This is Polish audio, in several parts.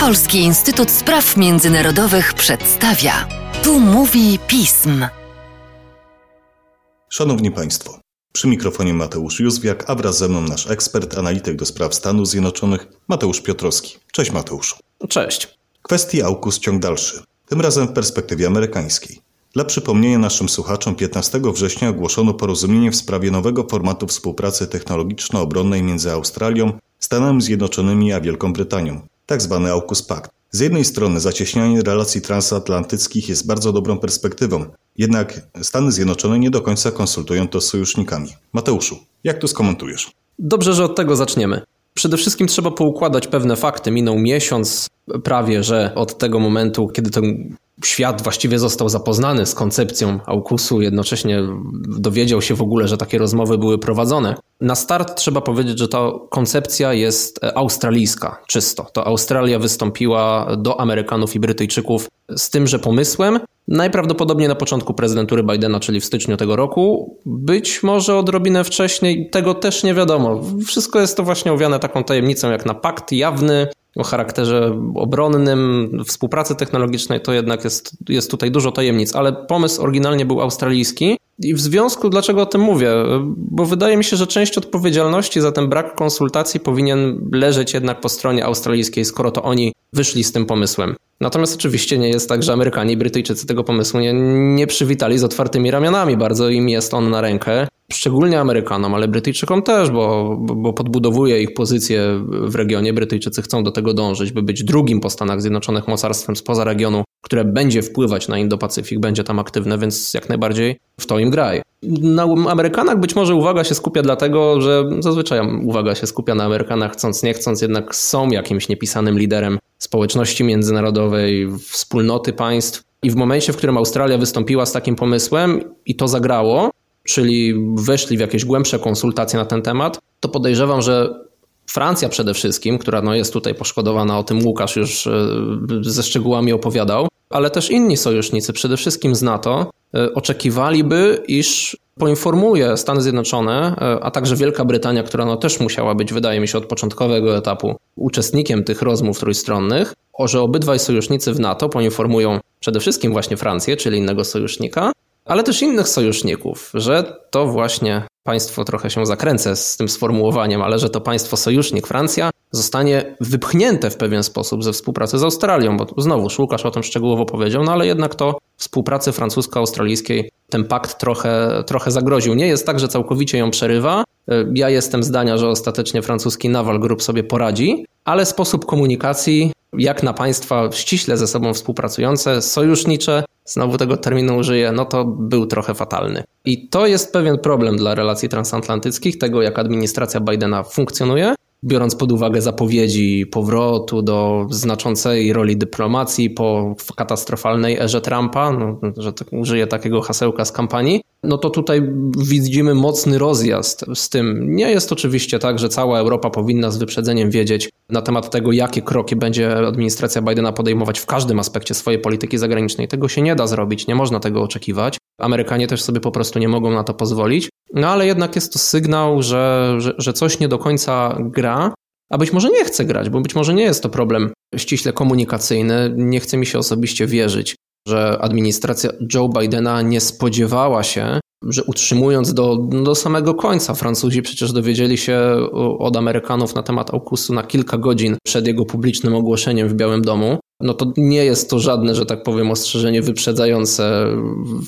Polski Instytut Spraw Międzynarodowych przedstawia. Tu mówi pism. Szanowni Państwo, przy mikrofonie Mateusz Józwiak, a wraz ze mną nasz ekspert, analityk do spraw Stanów Zjednoczonych, Mateusz Piotrowski. Cześć Mateuszu. Cześć. Kwestii AUKUS ciąg dalszy, tym razem w perspektywie amerykańskiej. Dla przypomnienia naszym słuchaczom 15 września ogłoszono porozumienie w sprawie nowego formatu współpracy technologiczno-obronnej między Australią, Stanami Zjednoczonymi a Wielką Brytanią, tak zwany AUKUS Pact. Z jednej strony zacieśnianie relacji transatlantyckich jest bardzo dobrą perspektywą, jednak Stany Zjednoczone nie do końca konsultują to z sojusznikami. Mateuszu, jak to skomentujesz? Dobrze, że od tego zaczniemy. Przede wszystkim trzeba poukładać pewne fakty. Minął miesiąc prawie, że od tego momentu, kiedy ten świat właściwie został zapoznany z koncepcją AUKUS-u, jednocześnie dowiedział się w ogóle, że takie rozmowy były prowadzone. Na start trzeba powiedzieć, że ta koncepcja jest australijska, czysto. To Australia wystąpiła do Amerykanów i Brytyjczyków z tymże pomysłem, najprawdopodobniej na początku prezydentury Bidena, czyli w styczniu tego roku. Być może odrobinę wcześniej, tego też nie wiadomo. Wszystko jest to właśnie owiane taką tajemnicą jak na pakt jawny, o charakterze obronnym, współpracy technologicznej, to jednak jest, jest tutaj dużo tajemnic, ale pomysł oryginalnie był australijski. I w związku, dlaczego o tym mówię? Bo wydaje mi się, że część odpowiedzialności za ten brak konsultacji powinien leżeć jednak po stronie australijskiej, skoro to oni wyszli z tym pomysłem. Natomiast oczywiście nie jest tak, że Amerykanie i Brytyjczycy tego pomysłu nie, nie przywitali z otwartymi ramionami. Bardzo im jest on na rękę szczególnie Amerykanom, ale Brytyjczykom też, bo, bo podbudowuje ich pozycję w regionie. Brytyjczycy chcą do tego dążyć, by być drugim po Stanach Zjednoczonych mocarstwem spoza regionu, które będzie wpływać na Indo-Pacyfik, będzie tam aktywne, więc jak najbardziej w to im graj. Na Amerykanach być może uwaga się skupia dlatego, że zazwyczaj uwaga się skupia na Amerykanach, chcąc nie chcąc, jednak są jakimś niepisanym liderem społeczności międzynarodowej, wspólnoty państw. I w momencie, w którym Australia wystąpiła z takim pomysłem i to zagrało, czyli weszli w jakieś głębsze konsultacje na ten temat, to podejrzewam, że Francja przede wszystkim, która no jest tutaj poszkodowana, o tym Łukasz już e, ze szczegółami opowiadał, ale też inni sojusznicy, przede wszystkim z NATO, e, oczekiwaliby, iż poinformuje Stany Zjednoczone, e, a także Wielka Brytania, która no też musiała być, wydaje mi się, od początkowego etapu uczestnikiem tych rozmów trójstronnych, o że obydwaj sojusznicy w NATO poinformują przede wszystkim właśnie Francję, czyli innego sojusznika, ale też innych sojuszników, że to właśnie państwo trochę się zakręcę z tym sformułowaniem, ale że to państwo sojusznik Francja zostanie wypchnięte w pewien sposób ze współpracy z Australią, bo znowu Łukasz o tym szczegółowo powiedział, no ale jednak to współpracy francusko-australijskiej ten pakt trochę, trochę zagroził. Nie jest tak, że całkowicie ją przerywa. Ja jestem zdania, że ostatecznie francuski Naval Group sobie poradzi, ale sposób komunikacji, jak na państwa ściśle ze sobą współpracujące, sojusznicze, znowu tego terminu użyję, no to był trochę fatalny. I to jest pewien problem dla relacji transatlantyckich, tego jak administracja Bidena funkcjonuje, biorąc pod uwagę zapowiedzi powrotu do znaczącej roli dyplomacji po katastrofalnej erze Trumpa, no, że tak, użyję takiego hasełka z kampanii, no to tutaj widzimy mocny rozjazd z tym. Nie jest oczywiście tak, że cała Europa powinna z wyprzedzeniem wiedzieć na temat tego, jakie kroki będzie administracja Bidena podejmować w każdym aspekcie swojej polityki zagranicznej. Tego się nie da zrobić, nie można tego oczekiwać. Amerykanie też sobie po prostu nie mogą na to pozwolić. No ale jednak jest to sygnał, że, że, że coś nie do końca gra, a być może nie chce grać, bo być może nie jest to problem ściśle komunikacyjny. Nie chce mi się osobiście wierzyć, że administracja Joe Bidena nie spodziewała się, że utrzymując do, do samego końca, Francuzi przecież dowiedzieli się od Amerykanów na temat AUKUSu na kilka godzin przed jego publicznym ogłoszeniem w Białym Domu, no to nie jest to żadne, że tak powiem, ostrzeżenie wyprzedzające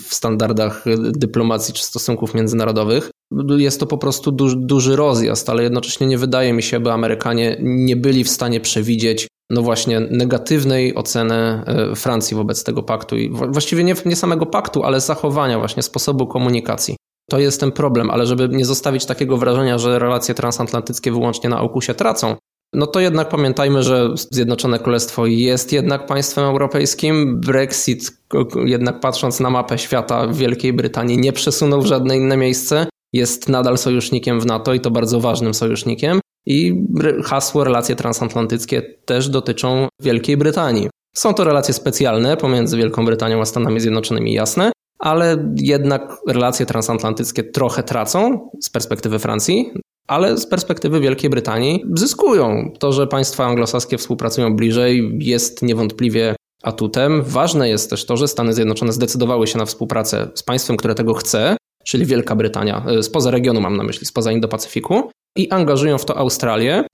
w standardach dyplomacji czy stosunków międzynarodowych. Jest to po prostu duży, duży rozjazd, ale jednocześnie nie wydaje mi się, by Amerykanie nie byli w stanie przewidzieć no właśnie negatywnej oceny e, Francji wobec tego paktu i właściwie nie, nie samego paktu, ale zachowania właśnie sposobu komunikacji. To jest ten problem, ale żeby nie zostawić takiego wrażenia, że relacje transatlantyckie wyłącznie na okusie tracą, no to jednak pamiętajmy, że Zjednoczone Królestwo jest jednak państwem europejskim. Brexit, jednak patrząc na mapę świata Wielkiej Brytanii, nie przesunął w żadne inne miejsce. Jest nadal sojusznikiem w NATO i to bardzo ważnym sojusznikiem. I hasło relacje transatlantyckie też dotyczą Wielkiej Brytanii. Są to relacje specjalne pomiędzy Wielką Brytanią a Stanami Zjednoczonymi, jasne, ale jednak relacje transatlantyckie trochę tracą z perspektywy Francji. ale z perspektywy Wielkiej Brytanii zyskują. To, że państwa anglosaskie współpracują bliżej, jest niewątpliwie atutem. Ważne jest też to, że Stany Zjednoczone zdecydowały się na współpracę z państwem, które tego chce, czyli Wielka Brytania, e, spoza regionu mam na myśli, spoza Indo-Pacyfiku, i angażują w to Australię.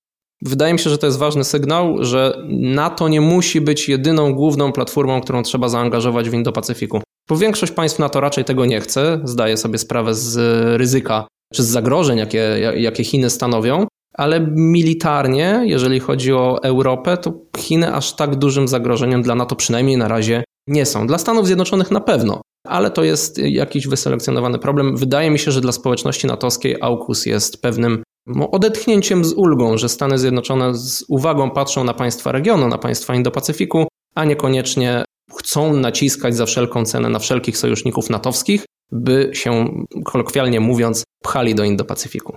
Wydaje mi się, że to jest ważny sygnał, że NATO nie musi być jedyną główną platformą, którą trzeba zaangażować w Indo-Pacyfiku. Bo większość państw NATO raczej tego nie chce, zdaje sobie sprawę z ryzyka czy z zagrożeń, jakie, jakie Chiny stanowią, ale militarnie, jeżeli chodzi o Europę, to Chiny aż tak dużym zagrożeniem dla NATO przynajmniej na razie nie są. Dla Stanów Zjednoczonych na pewno, ale to jest jakiś wyselekcjonowany problem. Wydaje mi się, że dla społeczności natowskiej AUKUS jest pewnym odetchnięciem z ulgą, że Stany Zjednoczone z uwagą patrzą na państwa regionu, na państwa Indo-Pacyfiku, a niekoniecznie chcą naciskać za wszelką cenę na wszelkich sojuszników natowskich, by się, kolokwialnie mówiąc, pchali do Indo-Pacyfiku.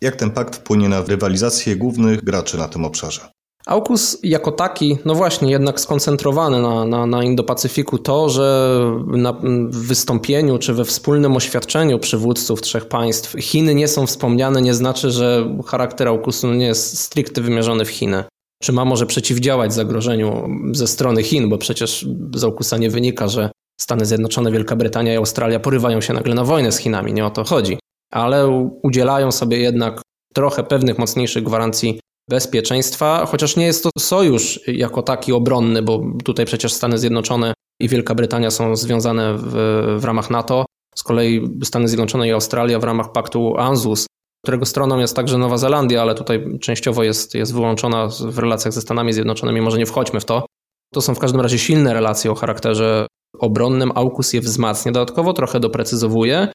Jak ten pakt wpłynie na rywalizację głównych graczy na tym obszarze? AUKUS jako taki, no właśnie, jednak skoncentrowany na, na, na Indo-Pacyfiku, to, że na wystąpieniu czy we wspólnym oświadczeniu przywódców trzech państw Chiny nie są wspomniane, nie znaczy, że charakter AUKUSu nie jest stricte wymierzony w Chiny. Czy ma może przeciwdziałać zagrożeniu ze strony Chin, bo przecież z AUKUSa nie wynika, że Stany Zjednoczone, Wielka Brytania i Australia porywają się nagle na wojnę z Chinami, nie o to chodzi. Ale udzielają sobie jednak trochę pewnych mocniejszych gwarancji bezpieczeństwa, chociaż nie jest to sojusz jako taki obronny, bo tutaj przecież Stany Zjednoczone i Wielka Brytania są związane w, w ramach NATO. Z kolei Stany Zjednoczone i Australia w ramach paktu ANZUS, którego stroną jest także Nowa Zelandia, ale tutaj częściowo jest, jest wyłączona w relacjach ze Stanami Zjednoczonymi, może nie wchodźmy w to. To są w każdym razie silne relacje o charakterze obronnym. AUKUS je wzmacnia dodatkowo, trochę doprecyzowuje,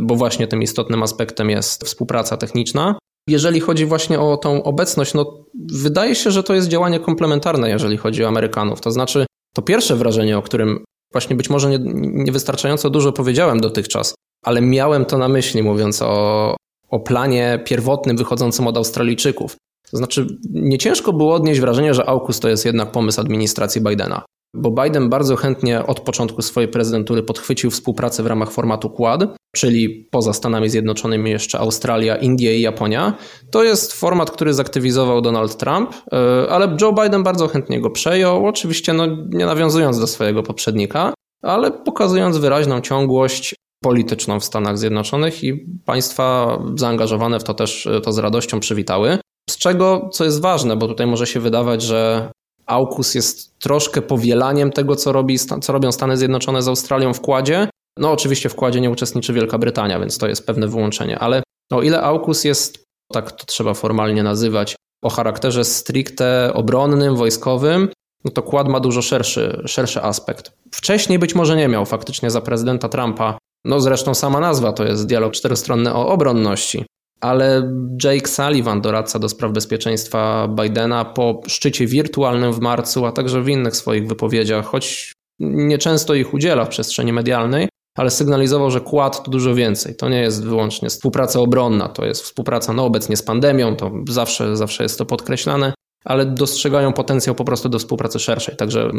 bo właśnie tym istotnym aspektem jest współpraca techniczna. Jeżeli chodzi właśnie o tą obecność, no wydaje się, że to jest działanie komplementarne, jeżeli chodzi o Amerykanów. To znaczy, to pierwsze wrażenie, o którym właśnie być może nie, niewystarczająco dużo powiedziałem dotychczas, ale miałem to na myśli, mówiąc o, o planie pierwotnym wychodzącym od Australijczyków. To znaczy, nie ciężko było odnieść wrażenie, że AUKUS to jest jednak pomysł administracji Bidena bo Biden bardzo chętnie od początku swojej prezydentury podchwycił współpracę w ramach formatu Quad, czyli poza Stanami Zjednoczonymi jeszcze Australia, India i Japonia. To jest format, który zaktywizował Donald Trump, e, ale Joe Biden bardzo chętnie go przejął, oczywiście no, nie nawiązując do swojego poprzednika, ale pokazując wyraźną ciągłość polityczną w Stanach Zjednoczonych i państwa zaangażowane w to też to z radością przywitały. Z czego, co jest ważne, bo tutaj może się wydawać, że AUKUS jest troszkę powielaniem tego, co, robi, co robią Stany Zjednoczone z Australią w kładzie. No oczywiście w kładzie nie uczestniczy Wielka Brytania, więc to jest pewne wyłączenie, ale o ile AUKUS jest, tak to trzeba formalnie nazywać, o charakterze stricte obronnym, wojskowym, no to kład ma dużo szerszy, szerszy aspekt. Wcześniej być może nie miał faktycznie za prezydenta Trumpa. No zresztą sama nazwa to jest dialog czterostronny o obronności ale Jake Sullivan, doradca do spraw bezpieczeństwa Bidena, po szczycie wirtualnym w marcu, a także w innych swoich wypowiedziach, choć nieczęsto ich udziela w przestrzeni medialnej, ale sygnalizował, że kład to dużo więcej. To nie jest wyłącznie współpraca obronna, to jest współpraca no obecnie z pandemią, to zawsze, zawsze jest to podkreślane, ale dostrzegają potencjał po prostu do współpracy szerszej. Także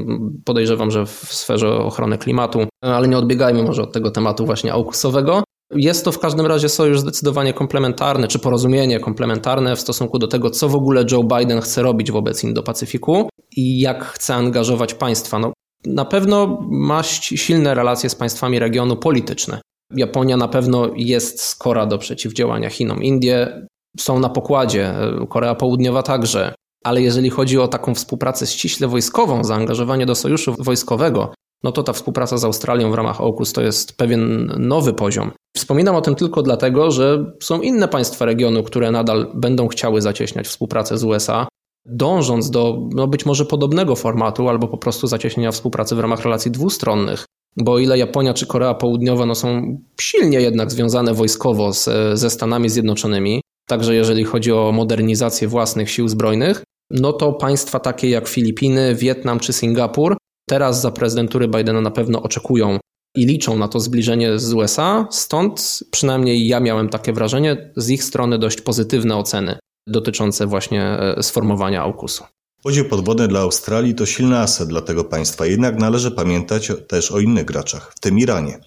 podejrzewam, że w sferze ochrony klimatu, ale nie odbiegajmy może od tego tematu właśnie aukusowego, jest to w każdym razie sojusz zdecydowanie komplementarny, czy porozumienie komplementarne w stosunku do tego, co w ogóle Joe Biden chce robić wobec Indo-Pacyfiku i jak chce angażować państwa. No, na pewno ma silne relacje z państwami regionu polityczne. Japonia na pewno jest skora do przeciwdziałania Chinom. Indie są na pokładzie, Korea Południowa także. Ale jeżeli chodzi o taką współpracę ściśle wojskową, zaangażowanie do sojuszu wojskowego, no to ta współpraca z Australią w ramach AUKUS to jest pewien nowy poziom. Wspominam o tym tylko dlatego, że są inne państwa regionu, które nadal będą chciały zacieśniać współpracę z USA, dążąc do no być może podobnego formatu albo po prostu zacieśnienia współpracy w ramach relacji dwustronnych. Bo o ile Japonia czy Korea Południowa no są silnie jednak związane wojskowo z, ze Stanami Zjednoczonymi, także jeżeli chodzi o modernizację własnych sił zbrojnych, no to państwa takie jak Filipiny, Wietnam czy Singapur teraz za prezydentury Bidena na pewno oczekują i liczą na to zbliżenie z USA, stąd przynajmniej ja miałem takie wrażenie, z ich strony dość pozytywne oceny dotyczące właśnie e, sformowania AUKUSu. Podział podwodny dla Australii to silny aset dla tego państwa, jednak należy pamiętać też o innych graczach, w tym Iranie.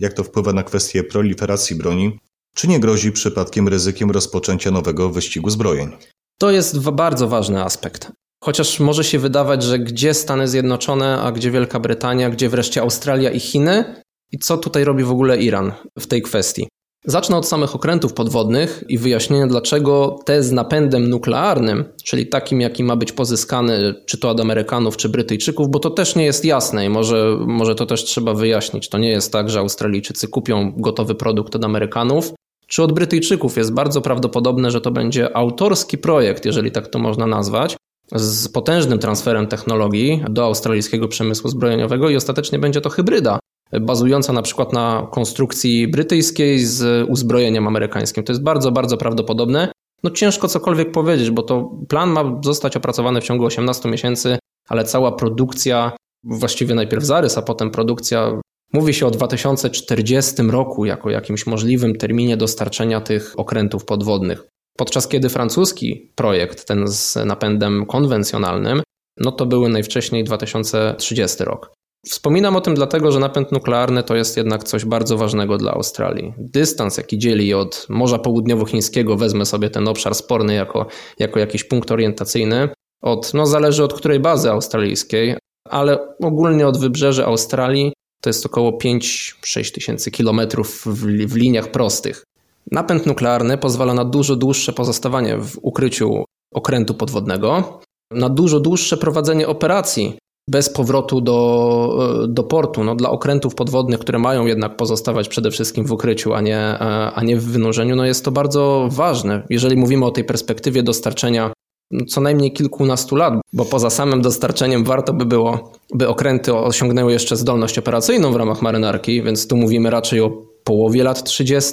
Jak to wpływa na kwestię proliferacji broni Czy nie grozi przypadkiem ryzykiem rozpoczęcia nowego wyścigu zbrojeń? To jest bardzo ważny aspekt. Chociaż może się wydawać, że gdzie Stany Zjednoczone, a gdzie Wielka Brytania, gdzie wreszcie Australia i Chiny, i co tutaj robi w ogóle Iran w tej kwestii. Zacznę od samych okrętów podwodnych i wyjaśnienia, dlaczego te z napędem nuklearnym, czyli takim, jaki ma być pozyskany czy to od Amerykanów, czy Brytyjczyków, bo to też nie jest jasne i może, może to też trzeba wyjaśnić. To nie jest tak, że Australijczycy kupią gotowy produkt od Amerykanów, czy od Brytyjczyków. Jest bardzo prawdopodobne, że to będzie autorski projekt, jeżeli tak to można nazwać, z potężnym transferem technologii do australijskiego przemysłu zbrojeniowego i ostatecznie będzie to hybryda bazująca na przykład na konstrukcji brytyjskiej z uzbrojeniem amerykańskim. To jest bardzo, bardzo prawdopodobne. No ciężko cokolwiek powiedzieć, bo to plan ma zostać opracowany w ciągu 18 miesięcy, ale cała produkcja, właściwie najpierw zarys, a potem produkcja, mówi się o 2040 roku jako jakimś możliwym terminie dostarczenia tych okrętów podwodnych. Podczas kiedy francuski projekt, ten z napędem konwencjonalnym, no to były najwcześniej 2030 rok. Wspominam o tym dlatego, że napęd nuklearny to jest jednak coś bardzo ważnego dla Australii. Dystans, jaki dzieli od Morza Południowochińskiego, wezmę sobie ten obszar sporny jako, jako jakiś punkt orientacyjny, od, no zależy od której bazy australijskiej, ale ogólnie od wybrzeży Australii to jest około 5-6 tysięcy kilometrów w, liniach prostych. Napęd nuklearny pozwala na dużo dłuższe pozostawanie w ukryciu okrętu podwodnego, na dużo dłuższe prowadzenie operacji bez powrotu do, do portu. No, dla okrętów podwodnych, które mają jednak pozostawać przede wszystkim w ukryciu, a nie, a nie w wynurzeniu, no jest to bardzo ważne. Jeżeli mówimy o tej perspektywie dostarczenia no, co najmniej kilkunastu lat, bo poza samym dostarczeniem warto by było, by okręty osiągnęły jeszcze zdolność operacyjną w ramach marynarki, więc tu mówimy raczej o połowie lat 30.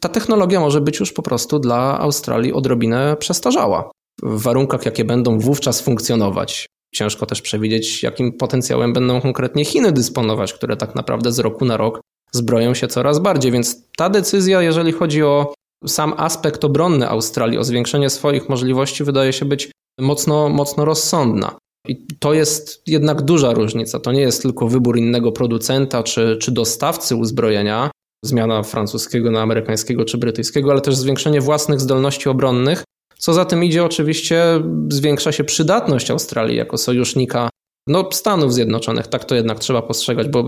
Ta technologia może być już po prostu dla Australii odrobinę przestarzała w warunkach, jakie będą wówczas funkcjonować. Ciężko też przewidzieć, jakim potencjałem będą konkretnie Chiny dysponować, które tak naprawdę z roku na rok zbroją się coraz bardziej. Więc ta decyzja, jeżeli chodzi o sam aspekt obronny Australii, o zwiększenie swoich możliwości, wydaje się być mocno, mocno rozsądna. I to jest jednak duża różnica. To nie jest tylko wybór innego producenta czy, czy dostawcy uzbrojenia, zmiana francuskiego na amerykańskiego czy brytyjskiego, ale też zwiększenie własnych zdolności obronnych, co za tym idzie, oczywiście zwiększa się przydatność Australii jako sojusznika no, Stanów Zjednoczonych. Tak to jednak trzeba postrzegać, bo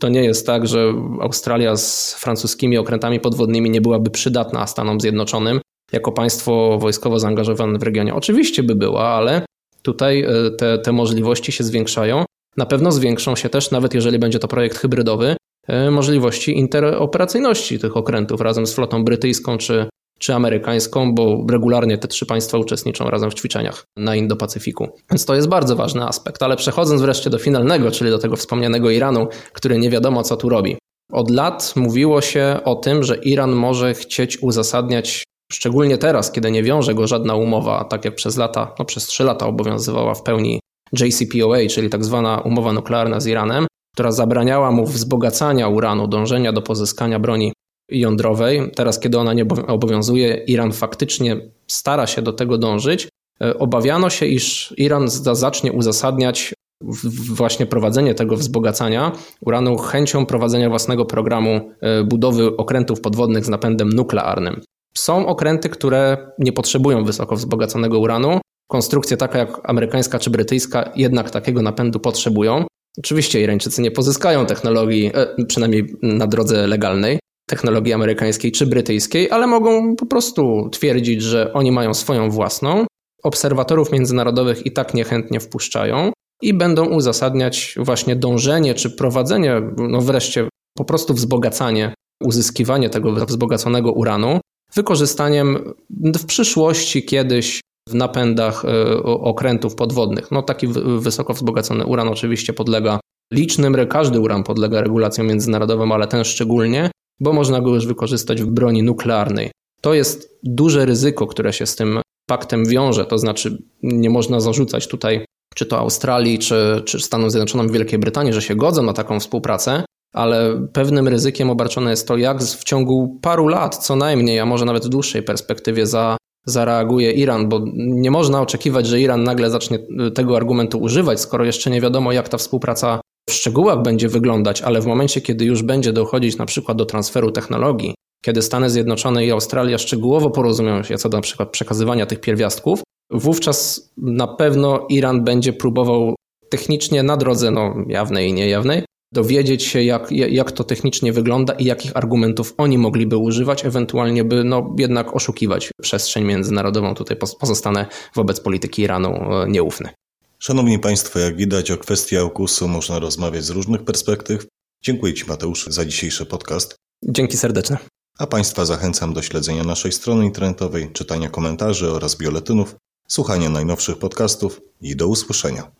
to nie jest tak, że Australia z francuskimi okrętami podwodnymi nie byłaby przydatna Stanom Zjednoczonym jako państwo wojskowo zaangażowane w regionie. Oczywiście by była, ale tutaj e, te, te możliwości się zwiększają. Na pewno zwiększą się też, nawet jeżeli będzie to projekt hybrydowy, e, możliwości interoperacyjności tych okrętów razem z flotą brytyjską czy, czy amerykańską, bo regularnie te trzy państwa uczestniczą razem w ćwiczeniach na Indo-Pacyfiku. Więc to jest bardzo ważny aspekt. Ale przechodząc wreszcie do finalnego, czyli do tego wspomnianego Iranu, który nie wiadomo co tu robi. Od lat mówiło się o tym, że Iran może chcieć uzasadniać, szczególnie teraz, kiedy nie wiąże go żadna umowa, tak jak przez lata, no przez trzy lata obowiązywała w pełni JCPOA, czyli tak zwana umowa nuklearna z Iranem, która zabraniała mu wzbogacania uranu, dążenia do pozyskania broni jądrowej. Teraz, kiedy ona nie obowiązuje, Iran faktycznie stara się do tego dążyć. E, obawiano się, iż Iran zacznie uzasadniać właśnie prowadzenie tego wzbogacania uranu chęcią prowadzenia własnego programu e, budowy okrętów podwodnych z napędem nuklearnym. Są okręty, które nie potrzebują wysoko wzbogaconego uranu. Konstrukcje taka jak amerykańska czy brytyjska jednak takiego napędu potrzebują. Oczywiście Irańczycy nie pozyskają technologii, e, przynajmniej na drodze legalnej, technologii amerykańskiej czy brytyjskiej, ale mogą po prostu twierdzić, że oni mają swoją własną. Obserwatorów międzynarodowych i tak niechętnie wpuszczają i będą uzasadniać właśnie dążenie czy prowadzenie, no wreszcie po prostu wzbogacanie, uzyskiwanie tego wzbogaconego uranu wykorzystaniem w przyszłości kiedyś w napędach e, okrętów podwodnych. No taki wysoko wzbogacony uran oczywiście podlega licznym, każdy uran podlega regulacjom międzynarodowym, ale ten szczególnie bo można go już wykorzystać w broni nuklearnej. To jest duże ryzyko, które się z tym faktem wiąże, to znaczy nie można zarzucać tutaj czy to Australii, czy, czy Stanom Zjednoczonym Wielkiej Brytanii, że się godzą na taką współpracę, ale pewnym ryzykiem obarczone jest to, jak w ciągu paru lat, co najmniej, a może nawet w dłuższej perspektywie, za, zareaguje Iran, bo nie można oczekiwać, że Iran nagle zacznie tego argumentu używać, skoro jeszcze nie wiadomo, jak ta współpraca w szczegółach będzie wyglądać, ale w momencie, kiedy już będzie dochodzić na przykład do transferu technologii, kiedy Stany Zjednoczone i Australia szczegółowo porozumieją się co do na przykład przekazywania tych pierwiastków, wówczas na pewno Iran będzie próbował technicznie na drodze no, jawnej i niejawnej dowiedzieć się, jak, jak to technicznie wygląda i jakich argumentów oni mogliby używać, ewentualnie by no, jednak oszukiwać przestrzeń międzynarodową. Tutaj pozostanę wobec polityki Iranu e, nieufny. Szanowni Państwo, jak widać, o kwestii AUKUS-u można rozmawiać z różnych perspektyw. Dziękuję Ci, Mateusz, za dzisiejszy podcast. Dzięki serdeczne. A Państwa zachęcam do śledzenia naszej strony internetowej, czytania komentarzy oraz bioletynów, słuchania najnowszych podcastów i do usłyszenia.